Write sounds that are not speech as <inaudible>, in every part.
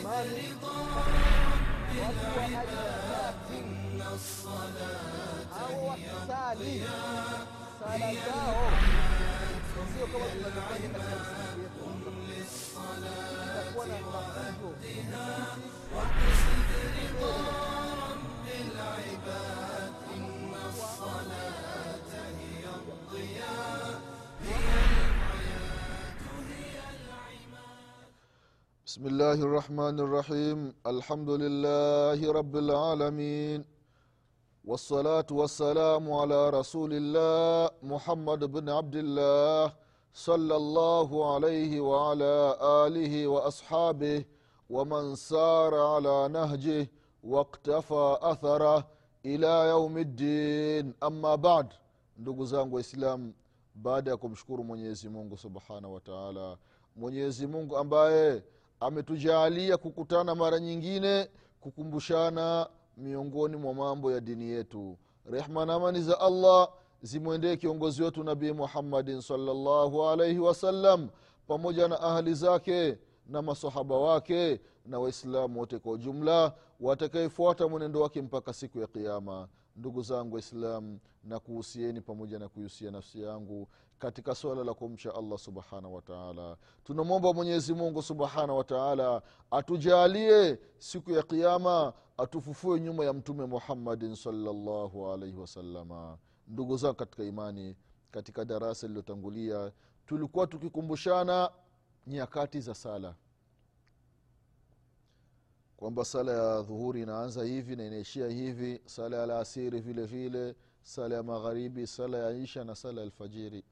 Imani, watu wa harakati hao wakisali sala zao sio kama tunavyofanya katika msikiti yetu itakuwa na mafunzo بسم الله الرحمن الرحيم الحمد لله رب العالمين والصلاة والسلام على رسول الله محمد بن عبد الله صلى الله عليه وعلى آله وأصحابه ومن سار على نهجه واقتفى أثره إلى يوم الدين أما بعد ndugu zangu waislamu baada ya kumshukuru mwenyezi mungu subhanahu wa taala mwenyezi mungu ambaye ametujaalia kukutana mara nyingine kukumbushana miongoni mwa mambo ya dini yetu. Rehma na amani za allah zimwendee kiongozi wetu nabii muhammadin salllahu alaihi wasallam pamoja na ahali zake na masahaba wake na waislamu wote kwa ujumla watakaefuata mwenendo wake mpaka siku ya kiama ndugu zangu waislam na kuhusieni pamoja na kuihusia nafsi yangu katika swala la kumcha allah subhanahu wataala tunamwomba mwenyezi mungu subhanahu wataala atujalie siku ya kiama atufufue nyuma ya mtume muhammadin salllahu alaihi wasalama ndugu zangu katika imani katika darasa lililotangulia tulikuwa tukikumbushana nyakati za sala kwamba sala ya dhuhuri inaanza hivi na inaishia hivi sala ya alasiri vile vile sala ya magharibi sala ya isha na sala ya alfajiri.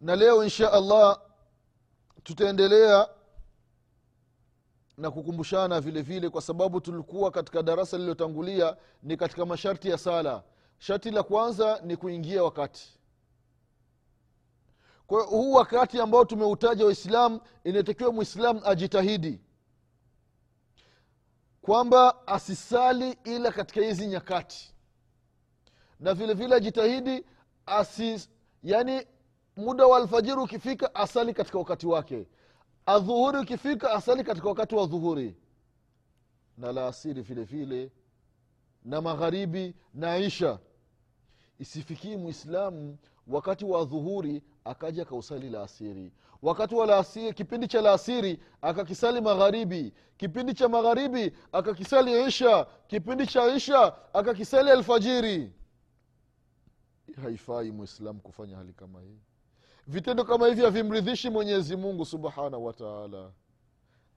Na leo insha allah tutaendelea na kukumbushana vile vile kwa sababu tulikuwa katika darasa lililotangulia ni katika masharti ya sala. Sharti la kwanza ni kuingia wakati. Kwa huu wakati ambao tumeutaja waislam inatakiwa mwislam ajitahidi kwamba asisali ila katika hizi nyakati. Na vile vile ajitahidi yani muda wa alfajiri ukifika asali katika wakati wake. Adhuhuri ukifika asali katika wakati wa dhuhuri na laasiri vile vile na magharibi na isha isifikii mwislamu wakati wa dhuhuri akaja akausali laasiri. Wakati wa laasiri kipindi cha laasiri akakisali magharibi. Kipindi cha magharibi akakisali isha. Kipindi cha isha akakisali alfajiri. Haifai mwislamu kufanya hali kama hii. Vitendo kama hivi havimridhishi mwenyezi mungu subhanahu wataala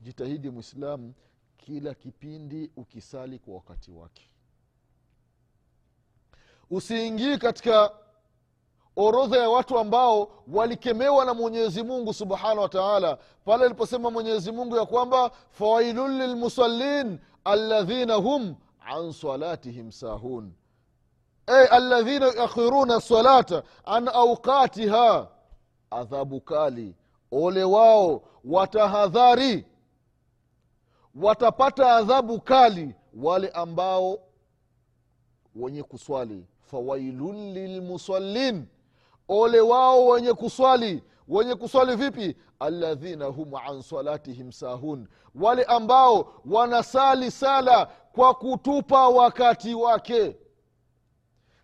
jitahidi mwislamu kila kipindi ukisali kwa wakati wake. Usiingii katika orodha ya watu ambao walikemewa na mwenyezi mungu subhanahu wa taala pale aliposema mwenyezi mungu ya kwamba fawailun lilmusallin alladhina hum an salatihim sahun. Ay alladhina yuakhiruna salata an auqatiha adhabu kali. Ole wao watahadhari. Watapata adhabu kali wale ambao wenye kuswali. Fawailun lilmusallin ole wao wenye kuswali. Wenye kuswali vipi? Alladhina hum an salatihim sahun. Wale ambao wanasali sala kwa kutupa wakati wake.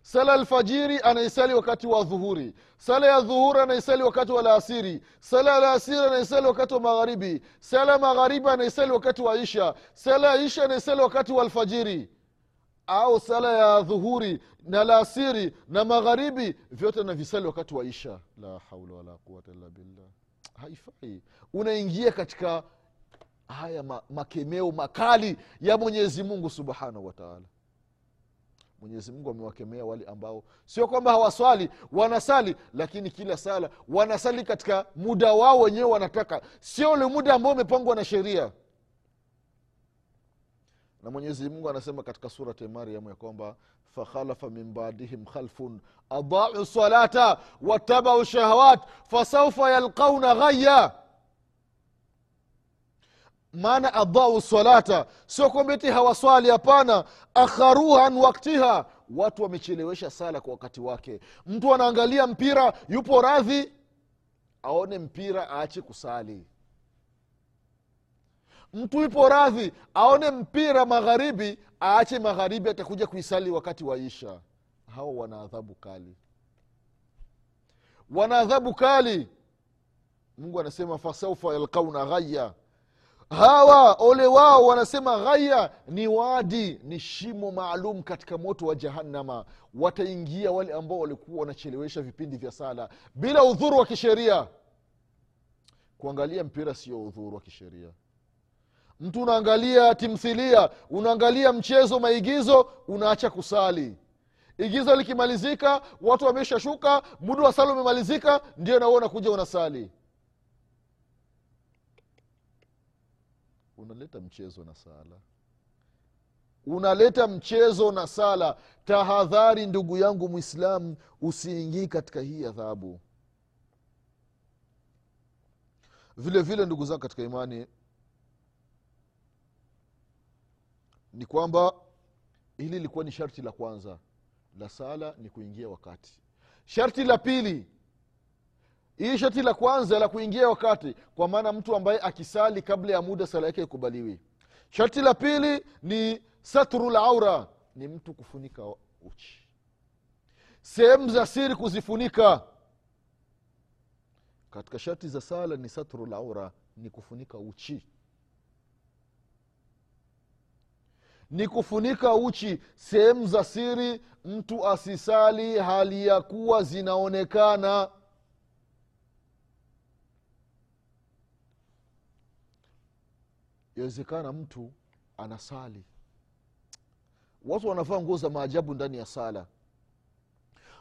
Sala alfajiri anaisali wakati wa dhuhuri. Sala ya dhuhuri anaisali wakati wa laasiri. Sala ya laasiri anaisali wakati wa magharibi. Sala ya magharibi anaisali wakati wa isha. Sala ya isha anaisali wakati wa alfajiri au sala ya dhuhuri na laasiri na magharibi vyote navisali wakati wa isha. La haula wala quwata illa billah. Haifai. Unaingia katika haya ma, makemeo makali ya mwenyezi mungu subhanahu wataala mwenyezi mungu amewakemea wale ambao sio kwamba hawaswali wanasali lakini kila sala wanasali katika muda wao wenyewe wanataka. Sio ule muda ambao umepangwa na sheria na mwenyezi mungu anasema katika surati mariam ya kwamba fakhalafa min badihim khalfun adau salata watabau shahawat fasaufa yalqauna ghaya maana adau salata sio kwamba hawaswali hapana. Akharuha an waktiha watu wamechelewesha sala kwa wakati wake. Mtu anaangalia mpira yupo radhi aone mpira aache kusali mtu ipo radhi aone mpira magharibi aache magharibi atakuja kuisali wakati wa isha. Hawa wana adhabu kali. Wana adhabu kali. Mungu anasema fasaufa yalkauna ghaya hawa ole wao wanasema ghaya ni wadi ni shimo maalum katika moto wa jahannama. Wataingia wale ambao walikuwa wanachelewesha vipindi vya sala bila udhuru wa kisheria. Kuangalia mpira sio udhuru wa kisheria mtu unaangalia timthilia unaangalia mchezo maigizo unaacha kusali. Igizo likimalizika watu wameshashuka muda wa sala umemalizika ndio nawe unakuja unasali. Unaleta mchezo na sala. Unaleta mchezo na sala. Tahadhari ndugu yangu mwislamu usiingii katika hii adhabu. Vile vile ndugu zangu katika imani ni kwamba hili lilikuwa ni sharti la kwanza. La sala ni kuingia wakati. Sharti la pili hii sharti la kwanza la kuingia wakati kwa maana mtu ambaye akisali kabla ya muda sala yake ikubaliwi sharti la pili ni satru laura ni mtu kufunika uchi. Sehemu za siri kuzifunika. Katika sharti za sala ni satru laura ni kufunika uchi ni kufunika uchi sehemu za siri mtu asisali hali ya kuwa zinaonekana. Yawezekana mtu anasali. Watu wanavaa nguo za maajabu ndani ya sala.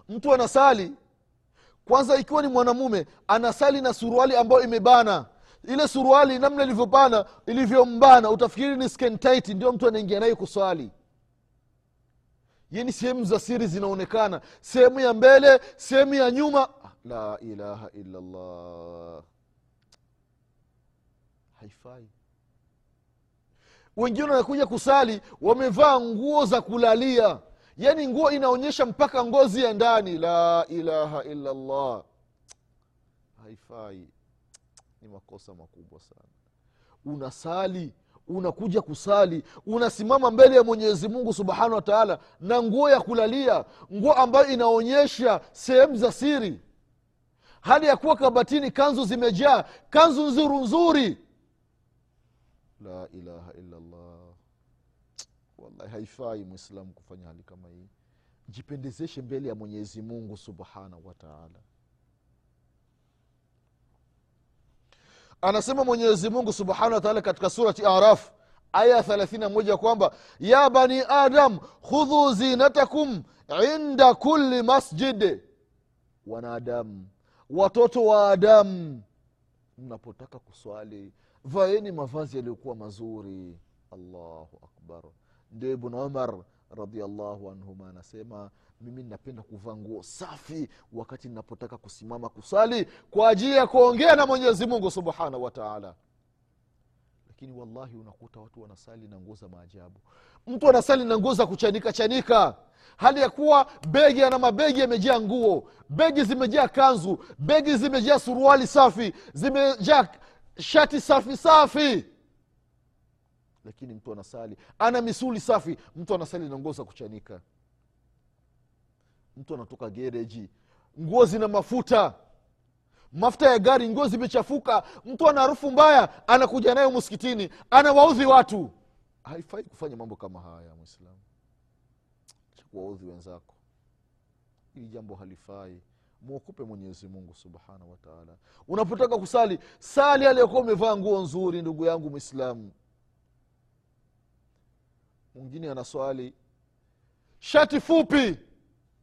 Mtu anasali kwanza ikiwa ni mwanamume anasali na suruali ambayo imebana ile suruali namna ilivyopana ilivyombana utafikiri ni skentight ndio mtu anaingia naye kuswali. Yani sehemu za siri zinaonekana. Sehemu ya mbele sehemu ya nyuma. La ilaha illallah. Haifai. Wengine wanakuja kusali wamevaa nguo za kulalia. Yaani nguo inaonyesha mpaka ngozi ya ndani. La ilaha illallah. Haifai ni makosa makubwa sana. Unasali unakuja kusali unasimama mbele ya mwenyezi mungu subhanahu wa taala na nguo ya kulalia nguo ambayo inaonyesha sehemu za siri. Hali ya kuwa kabatini kanzu zimejaa kanzu nzuri nzuri. La ilaha illallah. Wallahi haifai mwislamu kufanya hali kama hii. Jipendezeshe mbele ya mwenyezi mungu subhanahu wataala anasema mwenyezi mungu subhanahu wataala katika surati araf aya ya thelathini moja kwamba ya bani adam khudhu zinatakum inda kulli masjid. Wanadamu watoto wa adamu mnapotaka kuswali vaeni mavazi yaliyokuwa mazuri. Allahu akbar. Ndio ibnu umar radiallahu anhuma anasema mimi napenda kuvaa nguo safi wakati ninapotaka kusimama kusali kwa ajili ya kuongea na mwenyezi mungu subhanahu wataala lakini wallahi unakuta watu wanasali na nguo za maajabu. Mtu anasali na nguo za kuchanika chanika. Hali ya kuwa begi ana mabegi yamejaa nguo begi zimejaa kanzu begi zimejaa suruali safi zimejaa shati safi safi lakini mtu anasali. Ana misuli safi. Mtu anasali na nguo za kuchanika. Mtu anatoka gereji. Nguo zina mafuta. Mafuta ya gari nguo zimechafuka. Mtu ana harufu mbaya anakuja nayo msikitini. Anawaudhi watu. Haifai kufanya mambo kama haya mwislamu kuwaudhi wenzako. Hili jambo halifai. Mwokope mwenyezi mungu subhanahu wataala unapotaka kusali sali aliyokuwa umevaa nguo nzuri ndugu yangu mwislamu mwingine anaswali shati fupi.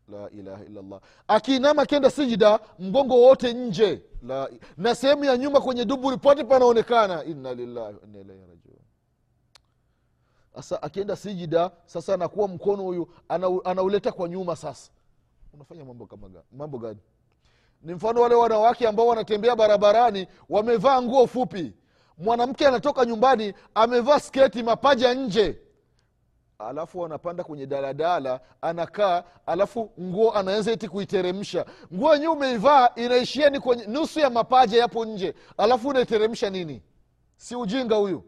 La ilaha illallah. Akiinama kenda sijida mgongo wote nje. La, na sehemu ya nyuma kwenye duburi pote panaonekana. Inna lillahi wa rajiun. Sasa akienda sijida sasa anakuwa mkono huyu ana, anauleta kwa nyuma sasa. Unafanya mambo kama gani mambo gani? Ni mfano wale wanawake ambao wanatembea barabarani wamevaa nguo fupi. Mwanamke anatoka nyumbani amevaa sketi mapaja nje alafu anapanda kwenye daladala anakaa alafu nguo anaanza iti kuiteremsha. Nguo yenyewe umeivaa inaishia ni kwenye nusu ya mapaja yapo nje. Alafu unaiteremsha nini? Si ujinga huyu.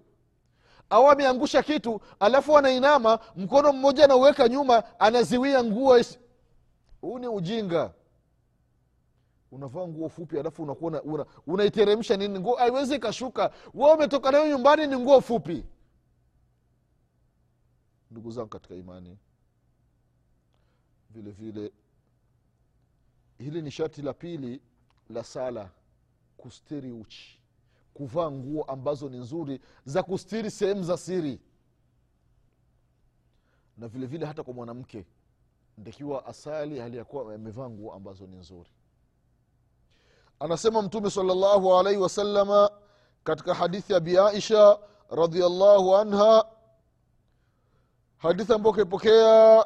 Au ameangusha kitu alafu anainama mkono mmoja anauweka nyuma anaziwia nguo huu ni ujinga. Unavaa nguo fupi alafu unakuwa una- una- nini? Nguo haiwezi ikashuka. We umetoka nayo nyumbani ni nguo fupi ndugu zangu katika imani vile vile hili ni sharti la pili la sala kustiri uchi kuvaa nguo ambazo ni nzuri za kustiri sehemu za siri. Na vile vile hata kwa mwanamke ndikiwa asali hali ya kuwa amevaa nguo ambazo ni nzuri. Anasema mtume salllahu alaihi wasalama katika hadithi ya bi aisha radiallahu anha hadithi ambayo kaipokea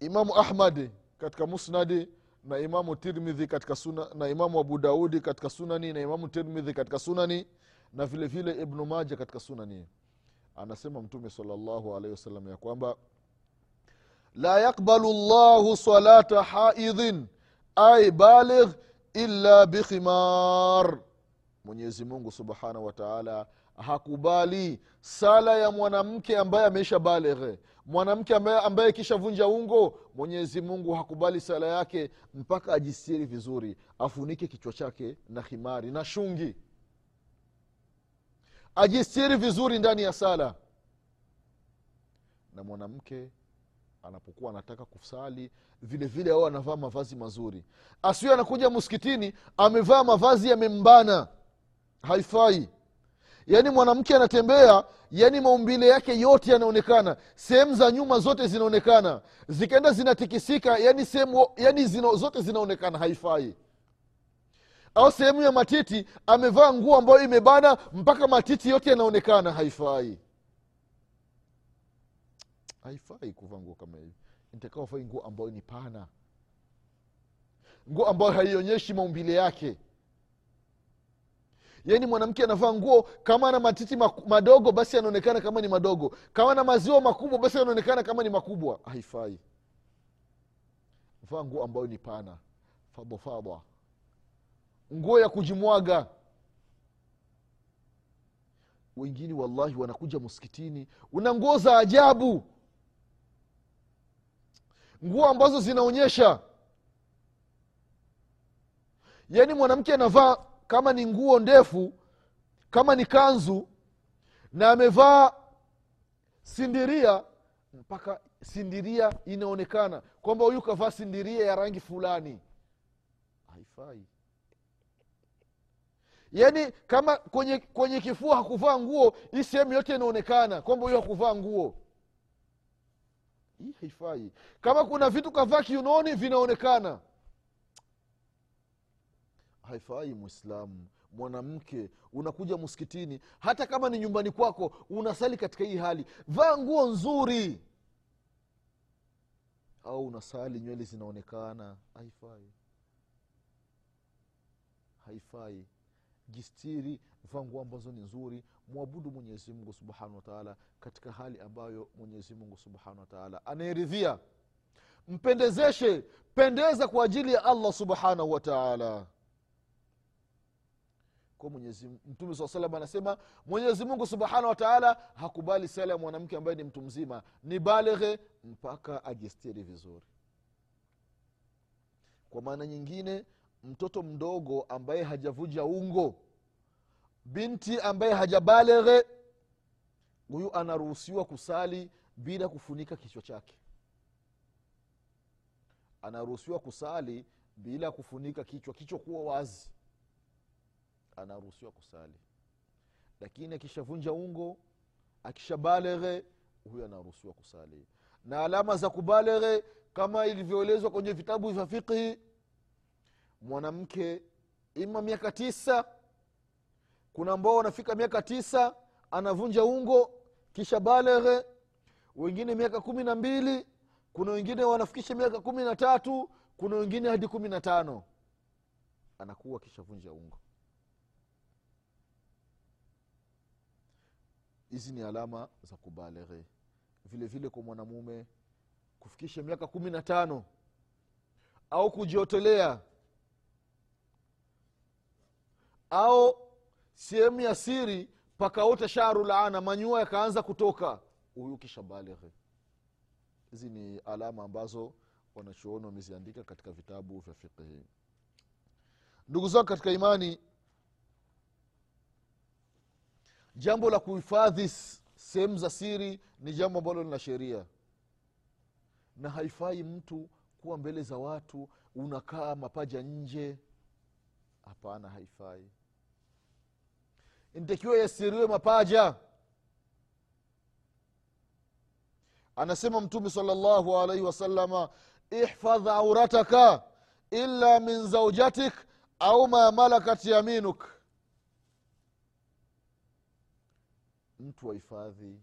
imamu ahmadi katika musnadi na imamu tirmidhi katika suna, na imamu abu daudi katika sunani na imamu tirmidhi katika sunani na vile vile ibnu maja katika sunani. Anasema mtume salllahu alaihi wasallam ya kwamba la yakbalu llahu salata haidhin ai baligh illa bikhimar mwenyezi mungu subhanahu wa taala hakubali sala ya mwanamke ambaye ameisha baleghe. Mwanamke ambaye, ambaye kishavunja ungo mwenyezi mungu hakubali sala yake mpaka ajistiri vizuri afunike kichwa chake na khimari na shungi. Ajistiri vizuri ndani ya sala. Na mwanamke anapokuwa anataka kusali vile vile au anavaa mavazi mazuri. Asiwe anakuja msikitini amevaa mavazi yamembana. Haifai yaani mwanamke anatembea yaani maumbile yake yote yanaonekana. Sehemu za nyuma zote zinaonekana. Zikaenda zinatikisika yaani sehemu yaani zina, zote zinaonekana haifai. Au sehemu ya matiti amevaa nguo ambayo imebana mpaka matiti yote yanaonekana haifai. Haifai kuvaa nguo kama hivi nitakaofai nguo ambayo ni pana. Nguo ambayo haionyeshi maumbile yake yaani mwanamke anavaa nguo kama ana matiti madogo basi anaonekana kama ni madogo. Kama ana maziwa makubwa basi anaonekana kama ni makubwa. Haifai. Vaa nguo ambayo ni pana. Fadhafadha nguo ya kujimwaga. Wengine wallahi wanakuja msikitini. Una nguo za ajabu. Nguo ambazo zinaonyesha. Yaani mwanamke anavaa kama ni nguo ndefu kama ni kanzu na amevaa sindiria mpaka sindiria inaonekana kwamba huyu kavaa sindiria ya rangi fulani. Haifai. Yaani kama kwenye kwenye kifua hakuvaa nguo hii sehemu yote inaonekana kwamba huyu hakuvaa nguo. Hii haifai. Kama kuna vitu kavaa kiunoni vinaonekana haifai mwislamu mwanamke unakuja msikitini hata kama ni nyumbani kwako unasali katika hii hali. Vaa nguo nzuri. Au unasali nywele zinaonekana. Haifai. Haifai. Jistiri vaa nguo ambazo ni nzuri. Mwabudu mwenyezi mungu subhanahu wataala katika hali ambayo mwenyezi mungu subhanahu wataala anayeridhia mpendezeshe pendeza kwa ajili ya allah subhanahu wataala kwa mwenyezi mtume saa salam anasema mwenyezi mungu subhanahu wataala hakubali sala ya mwanamke ambaye ni mtu mzima. Ni baleghe mpaka ajistiri vizuri. Kwa maana nyingine mtoto mdogo ambaye hajavuja ungo binti ambaye hajabaleghe huyu anaruhusiwa kusali bila kufunika kichwa chake. Anaruhusiwa kusali bila kufunika kichwa. Kichwa kuwa wazi anaruhusiwa kusali. Lakini akishavunja ungo akishabaleghe huyo anaruhusiwa kusali. Na alama za kubaleghe kama ilivyoelezwa kwenye vitabu vya fiqhi mwanamke ima miaka tisa kuna ambao wanafika miaka tisa anavunja ungo kisha baleghe wengine miaka kumi na mbili kuna wengine wanafikisha miaka kumi na tatu kuna wengine hadi kumi na tano. Anakuwa akishavunja ungo hizi ni alama za kubaleghe vile vile kwa mwanamume kufikisha miaka kumi na tano au kujiotelea au sehemu ya siri pakaota sharu manyua yakaanza kutoka. Huyu kisha balighi hizi ni alama ambazo wanachuoni wameziandika katika vitabu vya fiqhi. Ndugu zangu katika imani jambo la kuhifadhi sehemu za siri ni jambo ambalo lina sheria. Na haifai mtu kuwa mbele za watu unakaa mapaja nje. Hapana haifai. Intakiwa yasiriwe mapaja. Anasema mtume salllahu alaihi wasalama ihfadh aurataka illa min zaujatik au ma malakat yaminuk mtu ahifadhi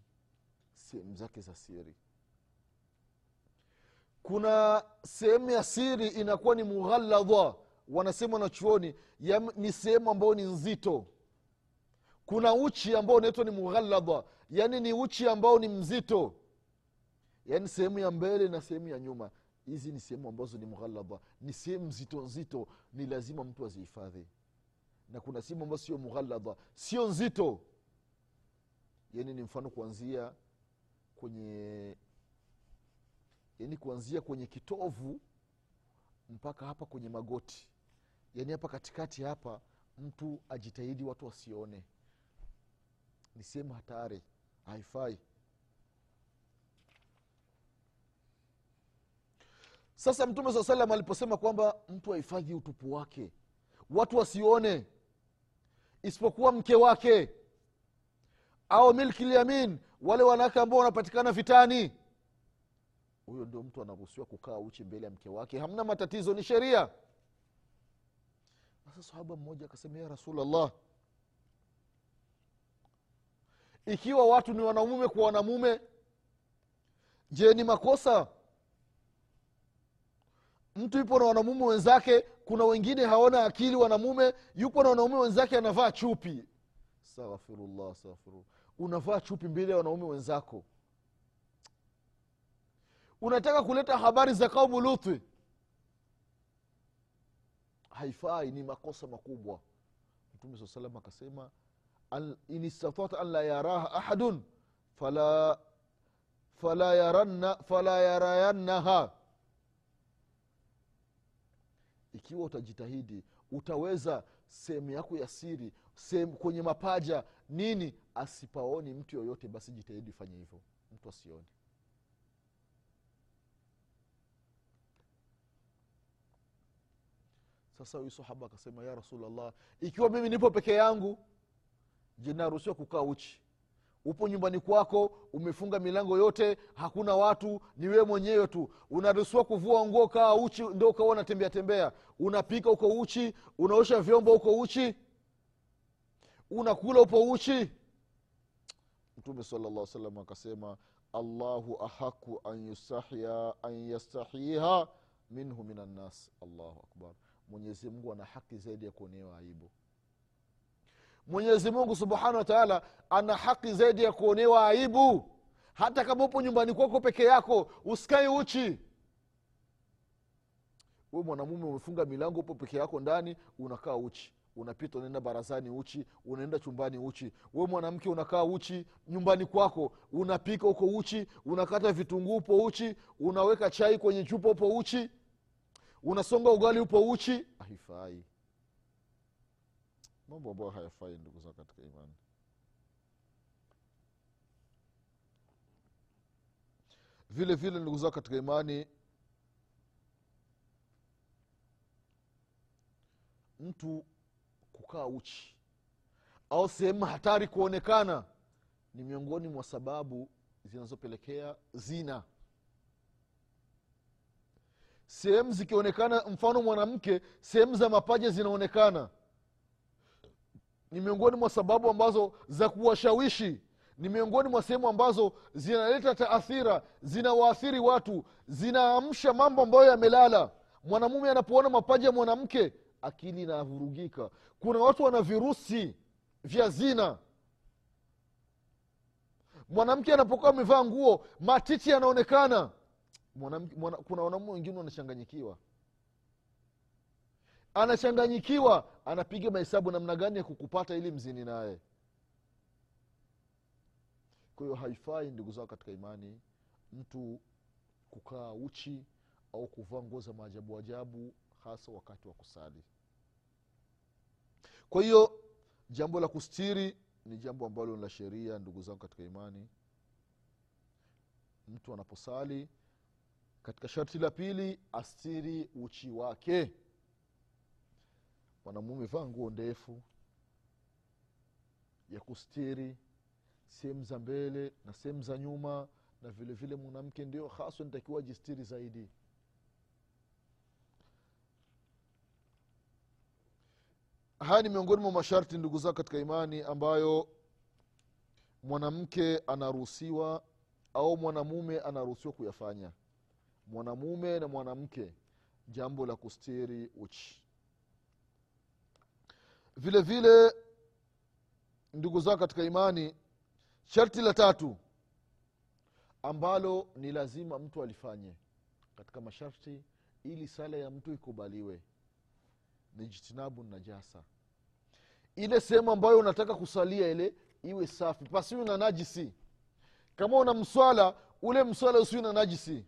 sehemu zake za siri. Kuna sehemu ya siri inakuwa ni mughaladha wanasema wanachuoni ni sehemu ambayo ni nzito. Kuna uchi ambao unaitwa ni mughaladha yaani ni uchi ambao ni mzito. Yaani sehemu ya mbele na sehemu ya nyuma. Hizi ni sehemu ambazo ni mughaladha ni sehemu nzito nzito. Ni lazima mtu azihifadhi. Na kuna sehemu ambazo sio mughaladha sio nzito yani ni mfano kuanzia kwenye yani kuanzia kwenye kitovu mpaka hapa kwenye magoti. Yani hapa katikati hapa mtu ajitahidi watu wasione. Ni sehemu hatari. Haifai. Sasa mtume saa salam aliposema kwamba mtu ahifadhi utupu wake watu wasione isipokuwa mke wake au milki lyamin wale wanawake ambao wanapatikana vitani. Huyo ndio mtu anaruhusiwa kukaa uchi mbele ya mke wake hamna matatizo ni sheria. Sasa sahaba mmoja akasema ya rasulllah ikiwa watu ni wanamume kwa wanamume je ni makosa? Mtu yupo na wanamume wenzake kuna wengine hawana akili wanamume yupo na wanamume wenzake anavaa chupi. Astaghfirullah astaghfirullah unavaa chupi mbele ya wanaume wenzako. Unataka kuleta habari za kaumu luthi? Haifai ni makosa makubwa. Mtume saa salam akasema in istatata an la yaraha ahadun fala fala yarayannaha. Ikiwa utajitahidi utaweza sehemu yako ya siri sehemu kwenye mapaja nini asipaoni mtu yoyote basi jitahidi ufanye hivyo. Mtu asione sasa huyu sahaba akasema ya rasulllah ikiwa mimi nipo peke yangu je naruhusiwa kukaa uchi? Upo nyumbani kwako umefunga milango yote hakuna watu ni wee mwenyewe tu. Unaruhusiwa kuvua nguo kaa uchi ndo ukawa unatembea tembea. Unapika uko uchi unaosha vyombo uko uchi unakula upo uchi mtume salllah salam akasema allahu ahaku an yustahya an yastahiha minhu min annas allahu akbar. Mwenyezi mungu ana haki zaidi ya kuonewa aibu. Mwenyezi mungu subhanahu wa taala ana haki zaidi ya kuonewa aibu. Hata kama upo nyumbani kwako peke yako usikae uchi. We mwanamume umefunga milango upo peke yako ndani unakaa uchi unapita unaenda barazani uchi unaenda chumbani uchi. We mwanamke unakaa uchi nyumbani kwako unapika uko uchi unakata vitunguu upo uchi unaweka chai kwenye chupa upo uchi unasonga ugali upo uchi. Haifai. Mambo ambayo hayafai ndugu zao katika imani. Vile vile ndugu zao katika imani mtu kukaa uchi. Au sehemu hatari kuonekana ni miongoni mwa sababu zinazopelekea zina. Sehemu zikionekana mfano mwanamke sehemu za mapaja zinaonekana ni miongoni mwa sababu ambazo za kuwashawishi ni miongoni mwa sehemu ambazo zinaleta taathira zinawaathiri watu zinaamsha mambo ambayo yamelala. Mwanamume anapoona mapaja ya mwanamke akili inavurugika. Kuna watu wana virusi vya zina. Mwanamke anapokuwa amevaa nguo matiti yanaonekana. Mwana, kuna wanaume wengine wanachanganyikiwa. Anachanganyikiwa anapiga mahesabu namna gani ya kukupata ili mzini naye. Kwa hiyo haifai ndugu zao katika imani mtu kukaa uchi au kuvaa nguo za maajabu ajabu hasa wakati wa kusali. Kwa hiyo jambo la kustiri ni jambo ambalo la sheria ndugu zangu katika imani. Mtu anaposali katika sharti la pili astiri uchi wake. Mwanamume vaa nguo ndefu ya kustiri sehemu za mbele na sehemu za nyuma na vile vile mwanamke ndio haswa nitakiwa jistiri zaidi haya ni miongoni mwa masharti ndugu zao katika imani ambayo mwanamke anaruhusiwa au mwanamume anaruhusiwa kuyafanya. Mwanamume na mwanamke jambo la kustiri uchi. Vile vile ndugu zao katika imani sharti la tatu ambalo ni lazima mtu alifanye katika masharti ili sala ya mtu ikubaliwe ni jitinabu najasa ile sehemu ambayo unataka kusalia ile iwe safi pasiwi na najisi. Kama una mswala ule mswala usiwi na najisi.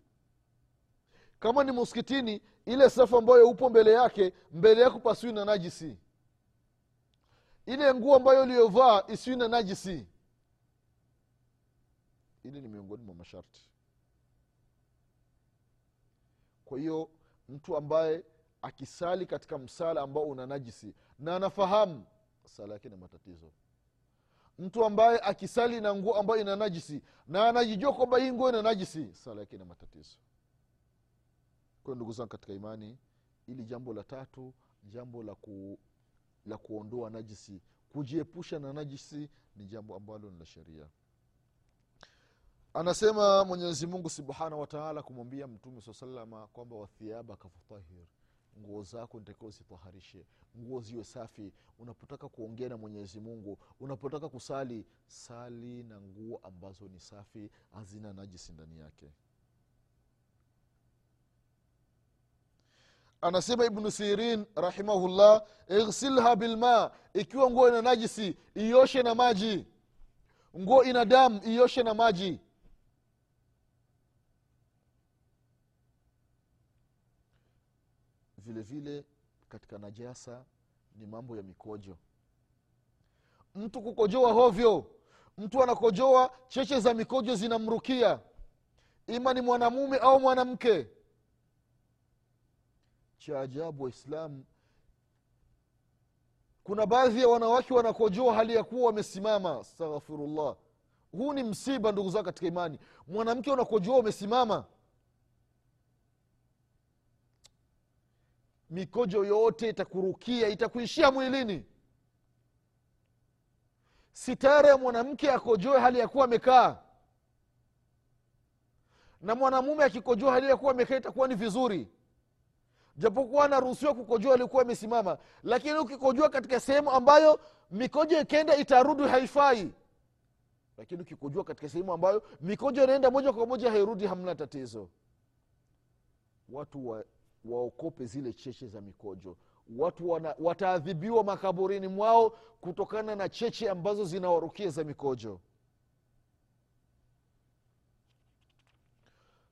Kama ni muskitini ile safu ambayo upo mbele yake mbele yako pasiwi na najisi. Ile nguo ambayo uliyovaa isiwi na najisi. Ili ni miongoni mwa masharti. Kwa hiyo mtu ambaye akisali katika msala ambao una najisi na anafahamu sala yake na matatizo. Mtu ambaye akisali na nguo ambayo ina najisi na anajijua kwamba hii nguo ina najisi sala yake ina matatizo. Kwayo ndugu zangu katika imani ili jambo la tatu jambo la ku, la kuondoa najisi kujiepusha na najisi ni jambo ambalo ni la sheria. Anasema mwenyezi mungu subhanahu wataala kumwambia mtume saa salama kwamba wathiabaka fatahir nguo zako nitakiwa uzitaharishe nguo ziwe safi. Unapotaka kuongea na mwenyezi mungu unapotaka kusali sali na nguo ambazo ni safi hazina najisi ndani yake. Anasema ibnu sirin rahimahullah ighsilha bilma. Ikiwa nguo ina najisi ioshe na maji. Nguo ina damu ioshe na maji vile vile katika najasa ni mambo ya mikojo. Mtu kukojoa hovyo mtu anakojoa cheche za mikojo zinamrukia. Ima ni mwanamume au mwanamke. Cha ajabu waislamu kuna baadhi ya wanawake wanakojoa hali ya kuwa wamesimama astaghfirullah. Huu ni msiba ndugu zao katika imani. Mwanamke unakojoa umesimama mikojo yote itakurukia itakuishia mwilini. Sitara ya mwanamke akojoe hali ya kuwa amekaa. Na mwanamume akikojoa hali ya kuwa amekaa itakuwa ni vizuri. Japokuwa anaruhusiwa kukojoa alikuwa amesimama lakini ukikojoa katika sehemu ambayo mikojo ikenda itarudi haifai. Lakini ukikojoa katika sehemu ambayo mikojo inaenda moja kwa moja hairudi hamna tatizo. Watu wa, waokope zile cheche za mikojo. Watu wana, wataadhibiwa makaburini mwao kutokana na cheche ambazo zinawarukia za mikojo.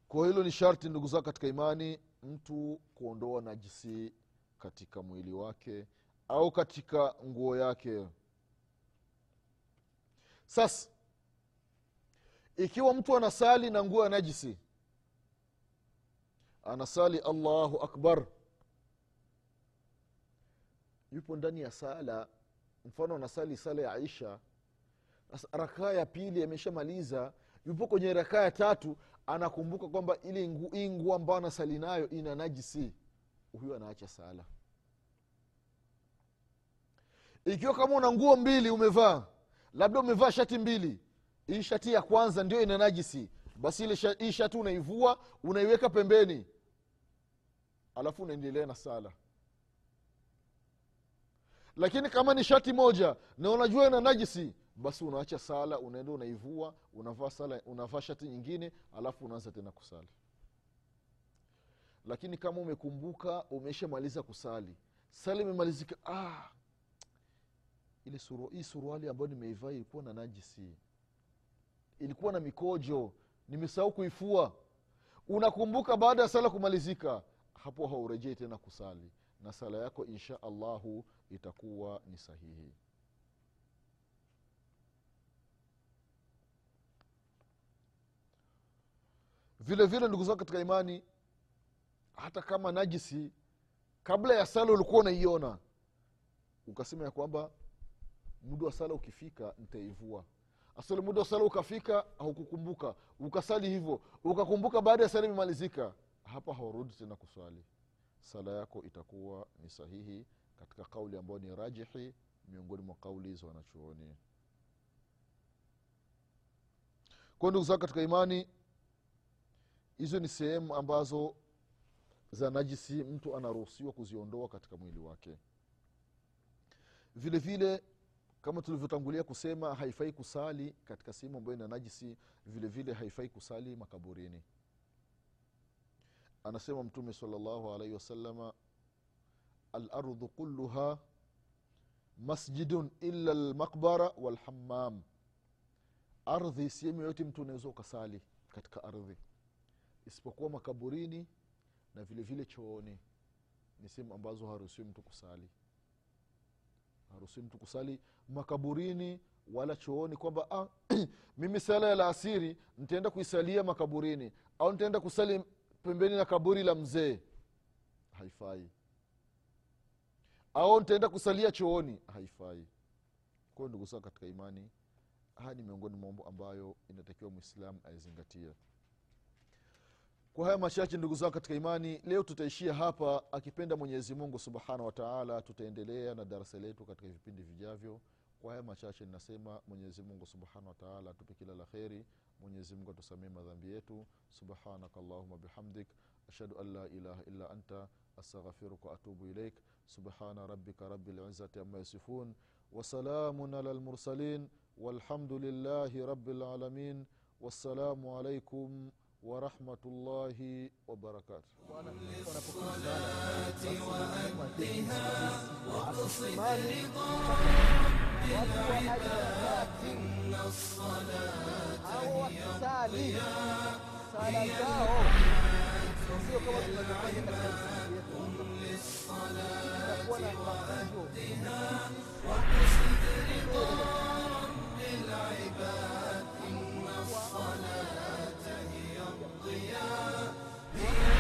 Kwa hilo ni sharti ndugu zao katika imani mtu kuondoa najisi katika mwili wake au katika nguo yake. Sasa ikiwa mtu anasali na nguo ya najisi anasali allahu akbar. Yupo ndani ya sala mfano anasali sala ya aisha. Rakaa ya pili ameshamaliza yupo kwenye rakaa ya tatu anakumbuka kwamba ili hii nguo ambayo anasali nayo ina najisi. Huyu anaacha sala. Ikiwa kama una nguo mbili umevaa labda umevaa shati mbili hii shati ya kwanza ndio ina najisi basi ile hii shati unaivua unaiweka pembeni. Alafu unaendelea na sala. Lakini kama ni shati moja na unajua ina najisi basi unaacha sala unaenda unaivua unavaa sala unavaa shati nyingine alafu unaanza tena kusali. Lakini kama umekumbuka umeshamaliza kusali sala imemalizika ah, ile suru, hii suruali ambayo nimeivaa ilikuwa na najisi. Ilikuwa na mikojo nimesahau kuifua. Unakumbuka baada ya sala kumalizika hapo haurejei tena kusali. Na sala yako insha allahu itakuwa ni sahihi. Vile vile ndugu zako katika imani hata kama najisi kabla ya sala ulikuwa unaiona ukasema ya kwamba muda wa sala ukifika nitaivua asali muda wa sala ukafika haukukumbuka. Ukasali hivyo. Ukakumbuka baada ya sala imemalizika hapa haurudi tena kuswali. Sala yako itakuwa ni sahihi katika kauli ambayo ni rajihi miongoni mwa kauli za wanachuoni. Kwa ndugu zako katika imani hizo ni sehemu ambazo za najisi mtu anaruhusiwa kuziondoa katika mwili wake. Vile vile kama tulivyotangulia kusema haifai kusali katika sehemu ambayo ina najisi vile vile haifai kusali makaburini. Anasema mtume salllahu alaihi wasalama alardhu kulluha masjidun illa lmaqbara walhammam. Ardhi sehemu yoyote mtu unaweza ukasali katika ardhi isipokuwa makaburini na vile vile chooni. Ni sehemu ambazo haruhusiwi mtu kusali haruhusiwi mtu kusali makaburini wala chooni kwamba ah, <clears throat> mimi sala ya laasiri nitaenda kuisalia makaburini. Au nitaenda kusali pembeni na kaburi la mzee. Haifai. Au nitaenda kusalia chooni. Haifai. Kwayo ndugu zao katika imani haya ni miongoni mwa mambo ambayo inatakiwa mwislamu aizingatie kwa haya machache ndugu zangu katika imani leo tutaishia hapa. Akipenda mwenyezi mungu subhanahu wataala tutaendelea na darasa letu katika vipindi vijavyo. Kwa haya machache ninasema mwenyezi mungu subhanahu wataala atupe kila la kheri. Mwenyezi mungu atusamee madhambi yetu. Subhanaka allahuma bihamdik. Ashhadu an la ilaha illa anta. Astaghfiruka waatubu ilaik. Subhana rabika rabi lizati ama yasifun. Wasalamun ala lmursalin walhamdu lillahi rabi lalamin wassalamu alaikum ورحمة الله وبركاته. وأدها واقصد رضا بالعبادات إن الصلاة هي الضياء هي الحياة قم للصلاة وأدها واقصد رضا بالعباد إن الصلاة الضياء